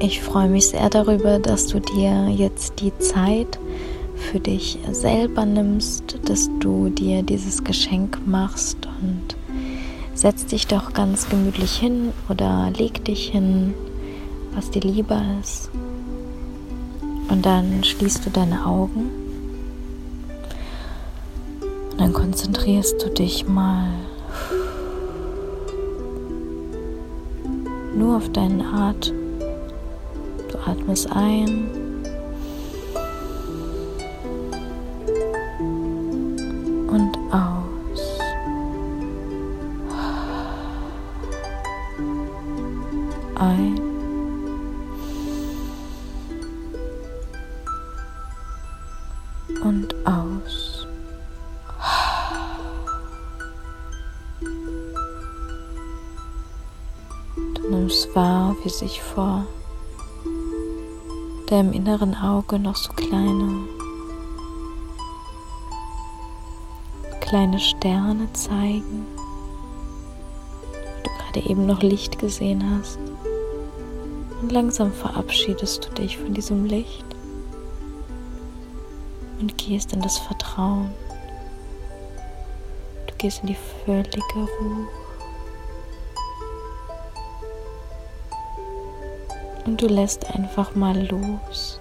Ich freue mich sehr darüber, dass du dir jetzt die Zeit für dich selber nimmst, dass du dir dieses Geschenk machst und setz dich doch ganz gemütlich hin oder leg dich hin, was dir lieber ist. Und dann schließt du deine Augen und dann konzentrierst du dich mal nur auf deinen Atem. Du atmest ein. Und aus. Ein. Wahr, wie sich vor deinem inneren Auge noch so kleine, kleine Sterne zeigen, du gerade eben noch Licht gesehen hast. Und langsam verabschiedest du dich von diesem Licht und gehst in das Vertrauen. Du gehst in die völlige Ruhe. Und du lässt einfach mal los.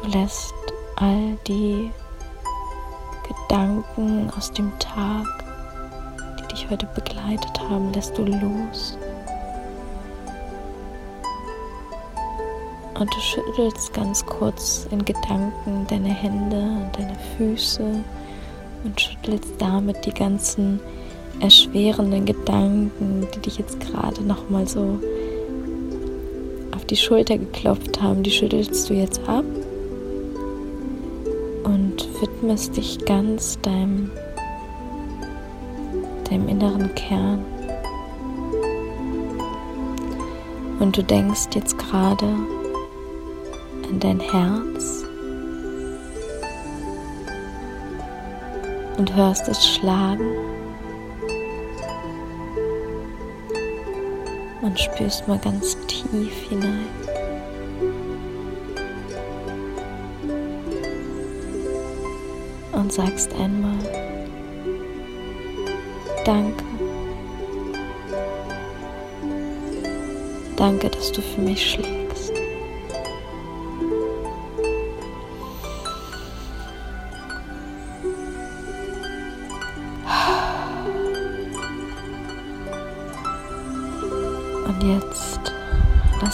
Du lässt all die Gedanken aus dem Tag, die dich heute begleitet haben, lässt du los. Und du schüttelst ganz kurz in Gedanken deine Hände und deine Füße und schüttelst damit die ganzen erschwerenden Gedanken, die dich jetzt gerade noch mal so auf die Schulter geklopft haben, die schüttelst du jetzt ab und widmest dich ganz deinem, deinem inneren Kern. Und du denkst jetzt gerade an dein Herz und hörst es schlagen. Und spürst mal ganz tief hinein. Und sagst einmal, danke. Danke, dass du für mich schlägst.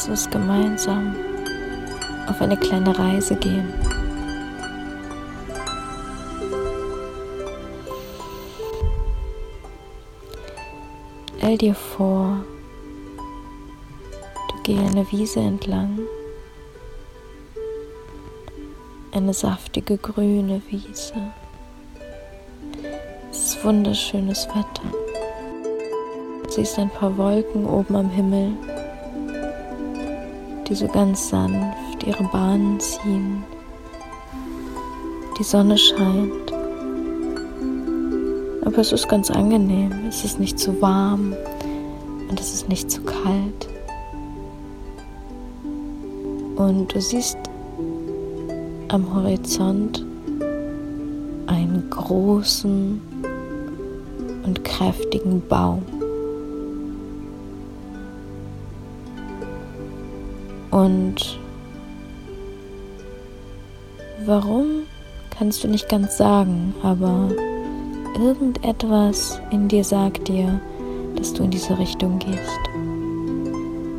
Lass uns gemeinsam auf eine kleine Reise gehen. Stell dir vor, du gehst eine Wiese entlang, eine saftige grüne Wiese. Es ist wunderschönes Wetter siehst ein paar Wolken oben am Himmel, die so ganz sanft ihre Bahnen ziehen. Die Sonne scheint, aber es ist ganz angenehm. Es ist nicht zu warm und es ist nicht zu kalt. Und du siehst am Horizont einen großen und kräftigen Baum. Und warum kannst du nicht ganz sagen, aber irgendetwas in dir sagt dir, dass du in diese Richtung gehst.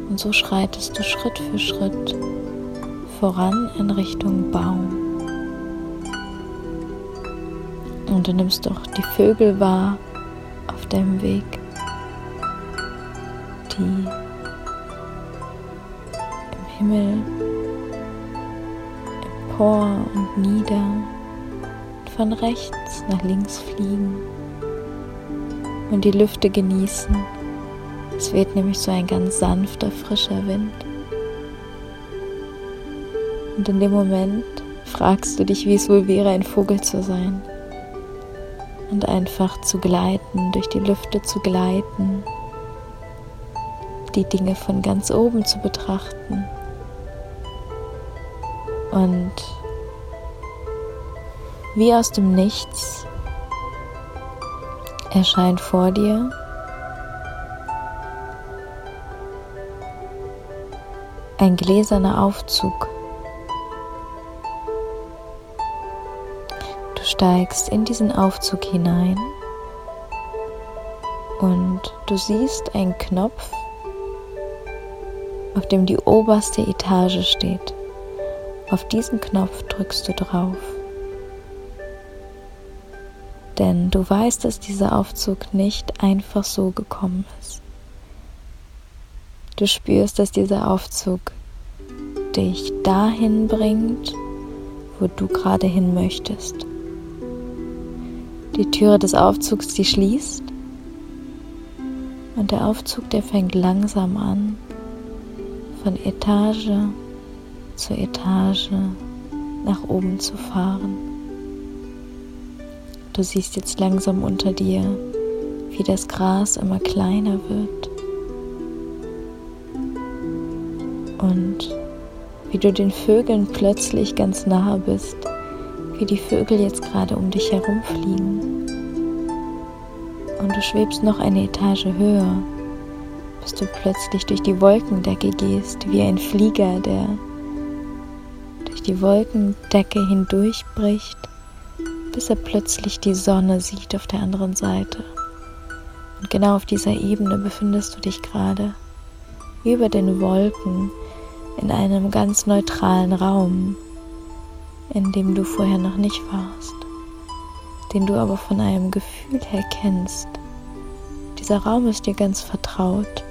Und so schreitest du Schritt für Schritt voran in Richtung Baum. Und du nimmst doch die Vögel wahr auf deinem Weg, die Himmel empor und nieder und von rechts nach links fliegen und die Lüfte genießen. Es weht nämlich so ein ganz sanfter, frischer Wind. Und in dem Moment fragst du dich, wie es wohl wäre, ein Vogel zu sein. Und einfach zu gleiten, durch die Lüfte zu gleiten, die Dinge von ganz oben zu betrachten. Und wie aus dem Nichts erscheint vor dir ein gläserner Aufzug. Du steigst in diesen Aufzug hinein und du siehst einen Knopf, auf dem die oberste Etage steht. Auf diesen Knopf drückst du drauf. Denn du weißt, dass dieser Aufzug nicht einfach so gekommen ist. Du spürst, dass dieser Aufzug dich dahin bringt, wo du gerade hin möchtest. Die Türe des Aufzugs, die schließt und der Aufzug, der fängt langsam an, von Etage zu Etage nach oben zu fahren. Du siehst jetzt langsam unter dir, wie das Gras immer kleiner wird und wie du den Vögeln plötzlich ganz nahe bist, wie die Vögel jetzt gerade um dich herumfliegen. Und du schwebst noch eine Etage höher, bis du plötzlich durch die Wolkendecke gehst, wie ein Flieger, der die Wolkendecke hindurchbricht, bis er plötzlich die Sonne sieht auf der anderen Seite. Und genau auf dieser Ebene befindest du dich gerade, über den Wolken, in einem ganz neutralen Raum, in dem du vorher noch nicht warst, den du aber von einem Gefühl her kennst. Dieser Raum ist dir ganz vertraut.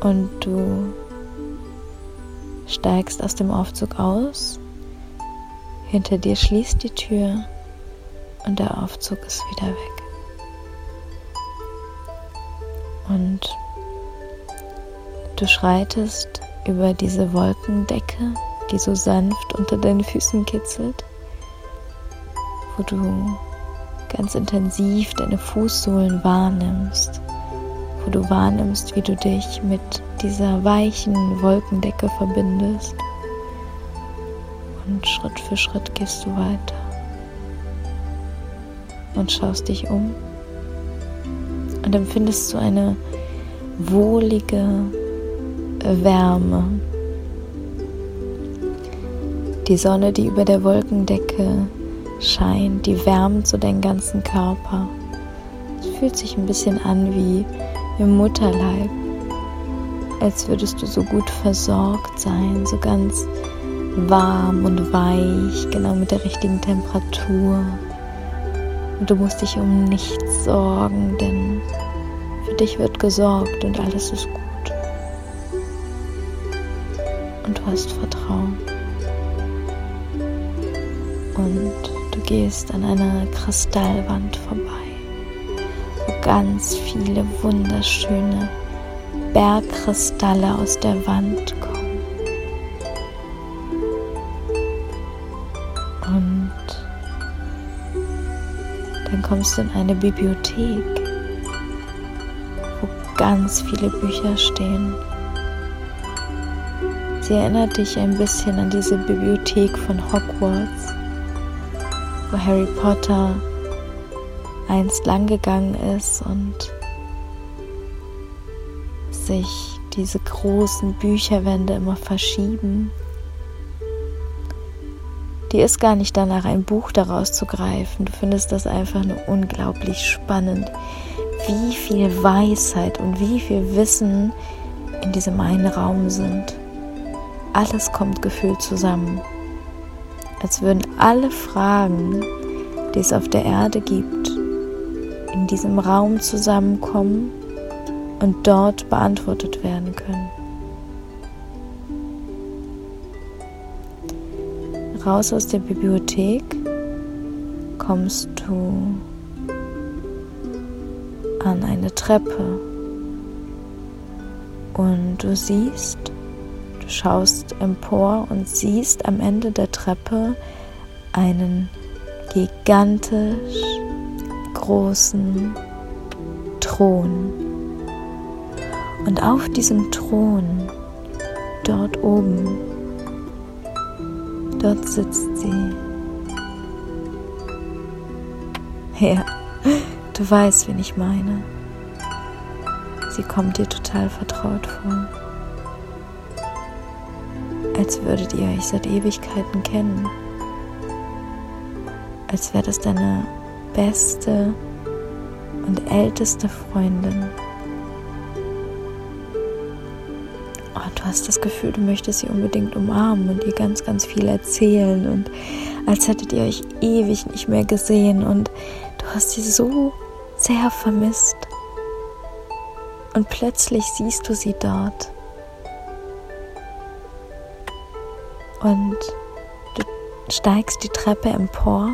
Und du steigst aus dem Aufzug aus, hinter dir schließt die Tür und der Aufzug ist wieder weg. Und Du schreitest über diese Wolkendecke, die so sanft unter deinen Füßen kitzelt, wo du ganz intensiv deine Fußsohlen wahrnimmst, wo du wahrnimmst, wie du dich mit dieser weichen Wolkendecke verbindest. Und Schritt für Schritt gehst du weiter und schaust dich um und empfindest du eine wohlige, Wärme. Die Sonne, die über der Wolkendecke scheint, die wärmt so deinen ganzen Körper. Es fühlt sich ein bisschen an wie im Mutterleib, als würdest du so gut versorgt sein, so ganz warm und weich, genau mit der richtigen Temperatur. Und du musst dich um nichts sorgen, denn für dich wird gesorgt und alles ist gut und du hast Vertrauen. Und du gehst an einer Kristallwand vorbei, wo ganz viele wunderschöne Bergkristalle aus der Wand kommen. Und dann kommst du in eine Bibliothek, wo ganz viele Bücher stehen Sie erinnert dich ein bisschen an diese Bibliothek von Hogwarts, wo Harry Potter einst langgegangen ist und sich diese großen Bücherwände immer verschieben. Die ist gar nicht danach, ein Buch daraus zu greifen. Du findest das einfach nur unglaublich spannend, wie viel Weisheit und wie viel Wissen in diesem einen Raum sind alles kommt gefühlt zusammen. Als würden alle Fragen, die es auf der Erde gibt, in diesem Raum zusammenkommen und dort beantwortet werden können. Raus aus der Bibliothek kommst du an eine Treppe und du siehst schaust empor und siehst am Ende der Treppe einen gigantisch großen Thron. Und auf diesem Thron, dort oben, dort sitzt sie. Ja, du weißt, wen ich meine. Sie kommt dir total vertraut vor. Als würdet ihr euch seit Ewigkeiten kennen. Als wäre das deine beste und älteste Freundin. Oh, du hast das Gefühl, du möchtest sie unbedingt umarmen und ihr ganz, ganz viel erzählen und als hättet ihr euch ewig nicht mehr gesehen und du hast sie so sehr vermisst. Und plötzlich siehst du sie dort. Und du steigst die Treppe empor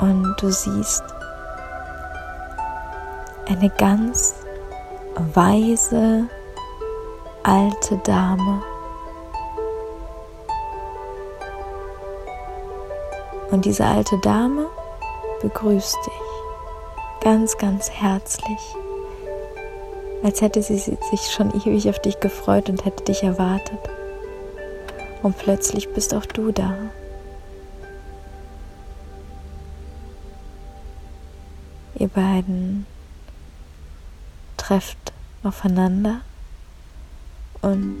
und du siehst eine ganz weise alte Dame. Und diese alte Dame begrüßt dich ganz, ganz herzlich, als hätte sie sich schon ewig auf dich gefreut und hätte dich erwartet. Und plötzlich bist auch du da. Ihr beiden trefft aufeinander und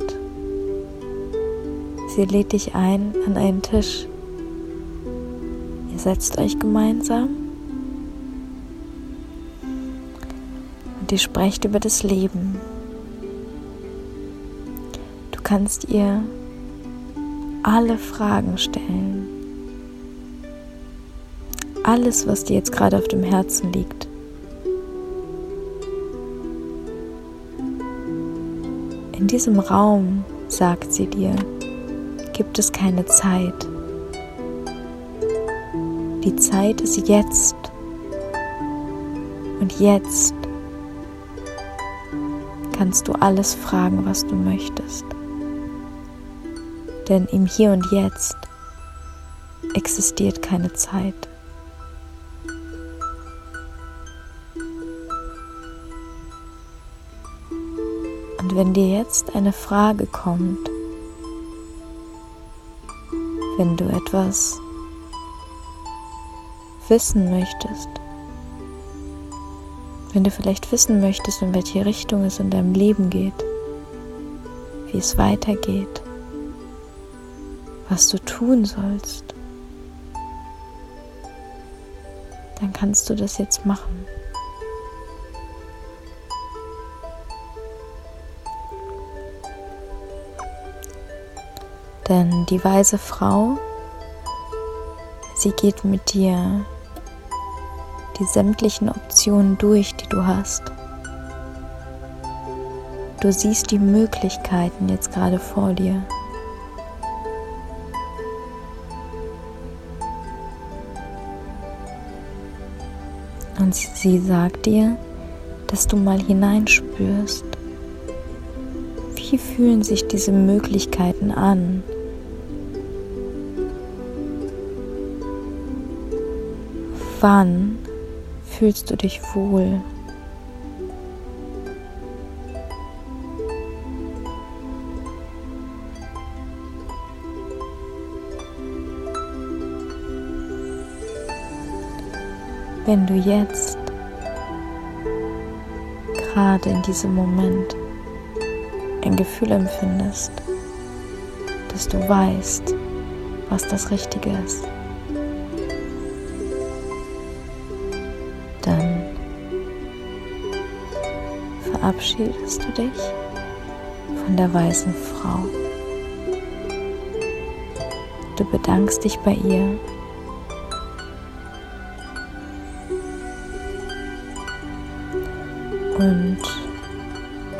sie lädt dich ein an einen Tisch. Ihr setzt euch gemeinsam und ihr sprecht über das Leben. Du kannst ihr alle Fragen stellen alles, was dir jetzt gerade auf dem Herzen liegt. In diesem Raum, sagt sie dir, gibt es keine Zeit. Die Zeit ist jetzt. Und jetzt kannst du alles fragen, was du möchtest. Denn im Hier und Jetzt existiert keine Zeit. Wenn dir jetzt eine Frage kommt, wenn du etwas wissen möchtest, wenn du vielleicht wissen möchtest, in welche Richtung es in deinem Leben geht, wie es weitergeht, was du tun sollst, dann kannst du das jetzt machen. Denn die weise Frau, sie geht mit dir die sämtlichen Optionen durch, die du hast. Du siehst die Möglichkeiten jetzt gerade vor dir. Und sie sagt dir, dass du mal hineinspürst. Wie fühlen sich diese Möglichkeiten an? Wann fühlst du dich wohl? Wenn du jetzt gerade in diesem Moment ein Gefühl empfindest, dass du weißt, was das Richtige ist. Verabschiedest du dich von der weißen Frau. Du bedankst dich bei ihr. Und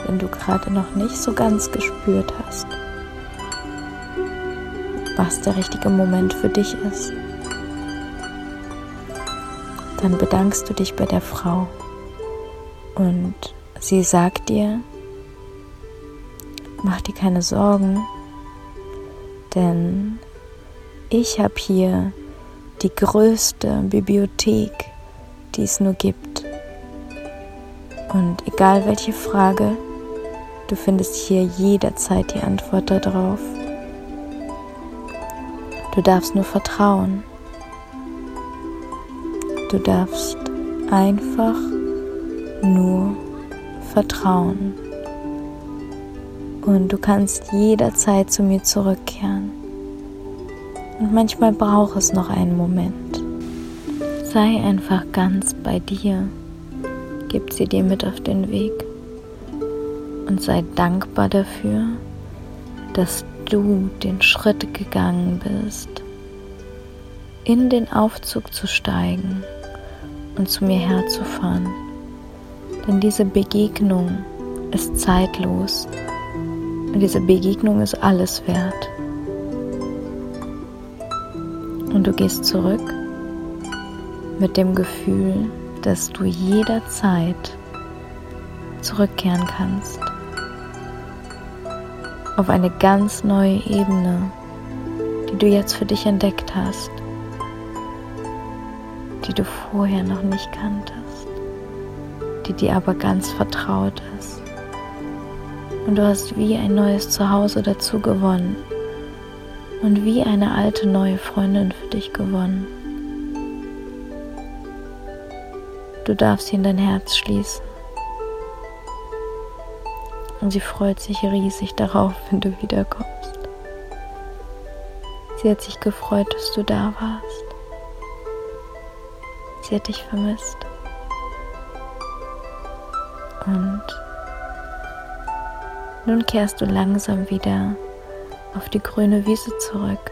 wenn du gerade noch nicht so ganz gespürt hast, was der richtige Moment für dich ist, dann bedankst du dich bei der Frau und sie sagt dir, mach dir keine Sorgen, denn ich habe hier die größte Bibliothek, die es nur gibt. Und egal welche Frage, du findest hier jederzeit die Antwort darauf. Du darfst nur vertrauen. Du darfst einfach nur vertrauen. Und du kannst jederzeit zu mir zurückkehren. Und manchmal braucht es noch einen Moment. Sei einfach ganz bei dir. Gib sie dir mit auf den Weg. Und sei dankbar dafür, dass du den Schritt gegangen bist, in den Aufzug zu steigen und zu mir herzufahren. Denn diese Begegnung ist zeitlos. Und diese Begegnung ist alles wert. Und du gehst zurück mit dem Gefühl, dass du jederzeit zurückkehren kannst. Auf eine ganz neue Ebene, die du jetzt für dich entdeckt hast, die du vorher noch nicht kanntest, die dir aber ganz vertraut ist. Und du hast wie ein neues Zuhause dazu gewonnen und wie eine alte neue Freundin für dich gewonnen. Du darfst sie in dein Herz schließen. Und sie freut sich riesig darauf, wenn du wiederkommst. Sie hat sich gefreut, dass du da warst. Sie hat dich vermisst. Und nun kehrst du langsam wieder auf die grüne Wiese zurück.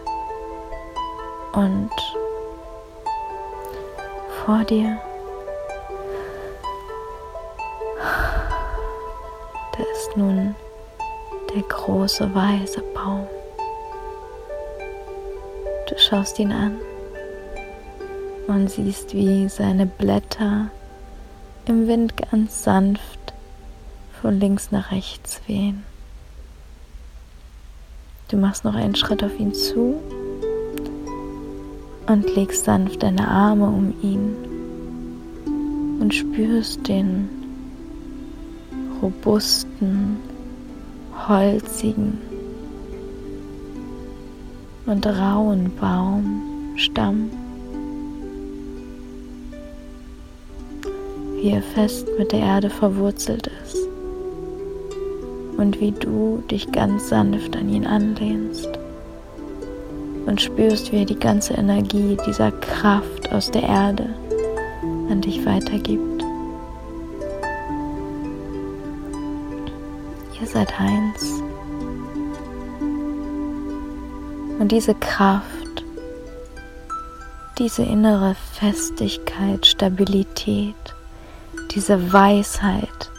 Und vor dir da ist nun der große weiße Baum. Du schaust ihn an und siehst, wie seine Blätter im Wind ganz sanft von links nach rechts wehen. Du machst noch einen Schritt auf ihn zu und legst sanft deine Arme um ihn und spürst den robusten, holzigen und rauen Baumstamm, wie er fest mit der Erde verwurzelt ist und wie du dich ganz sanft an ihn anlehnst und spürst, wie er die ganze Energie dieser Kraft aus der Erde an dich weitergibt. Ihr seid eins. Und diese Kraft, diese innere Festigkeit, Stabilität, diese Weisheit,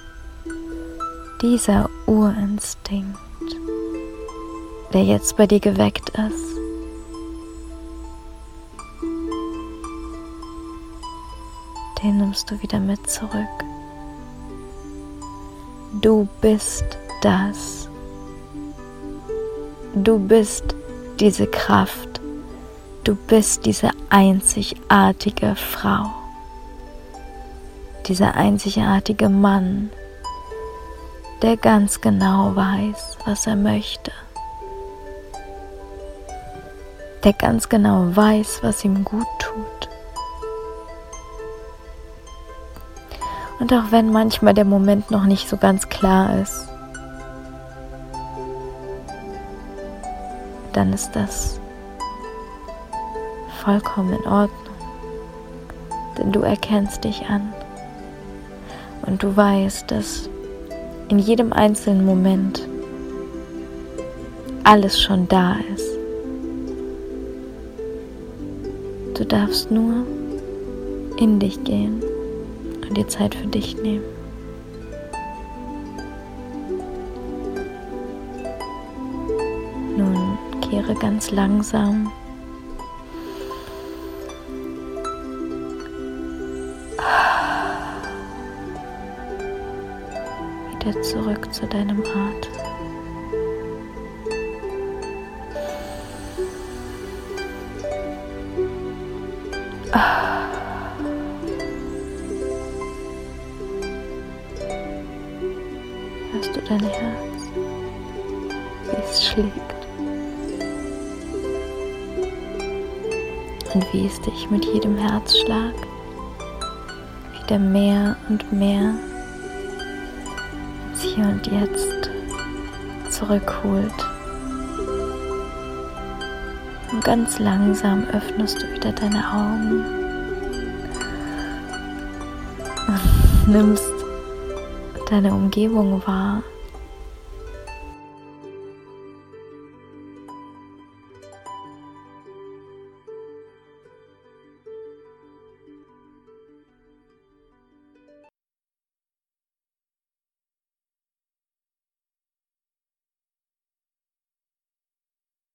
dieser Urinstinkt, der jetzt bei dir geweckt ist, den nimmst du wieder mit zurück. Du bist das. Du bist diese Kraft. Du bist diese einzigartige Frau. Dieser einzigartige Mann, der ganz genau weiß, was er möchte, der ganz genau weiß, was ihm gut tut. Und auch wenn manchmal der Moment noch nicht so ganz klar ist, dann ist das vollkommen in Ordnung, denn du erkennst dich an. Und du weißt, dass in jedem einzelnen Moment alles schon da ist. Du darfst nur in dich gehen und dir Zeit für dich nehmen. Nun kehre ganz langsam zu deinem Atem. Ah. Hörst du dein Herz, wie es schlägt? Und wie es dich mit jedem Herzschlag wieder mehr und mehr ins Hier und Jetzt zurückholt. Und ganz langsam öffnest du wieder deine Augen und nimmst deine Umgebung wahr.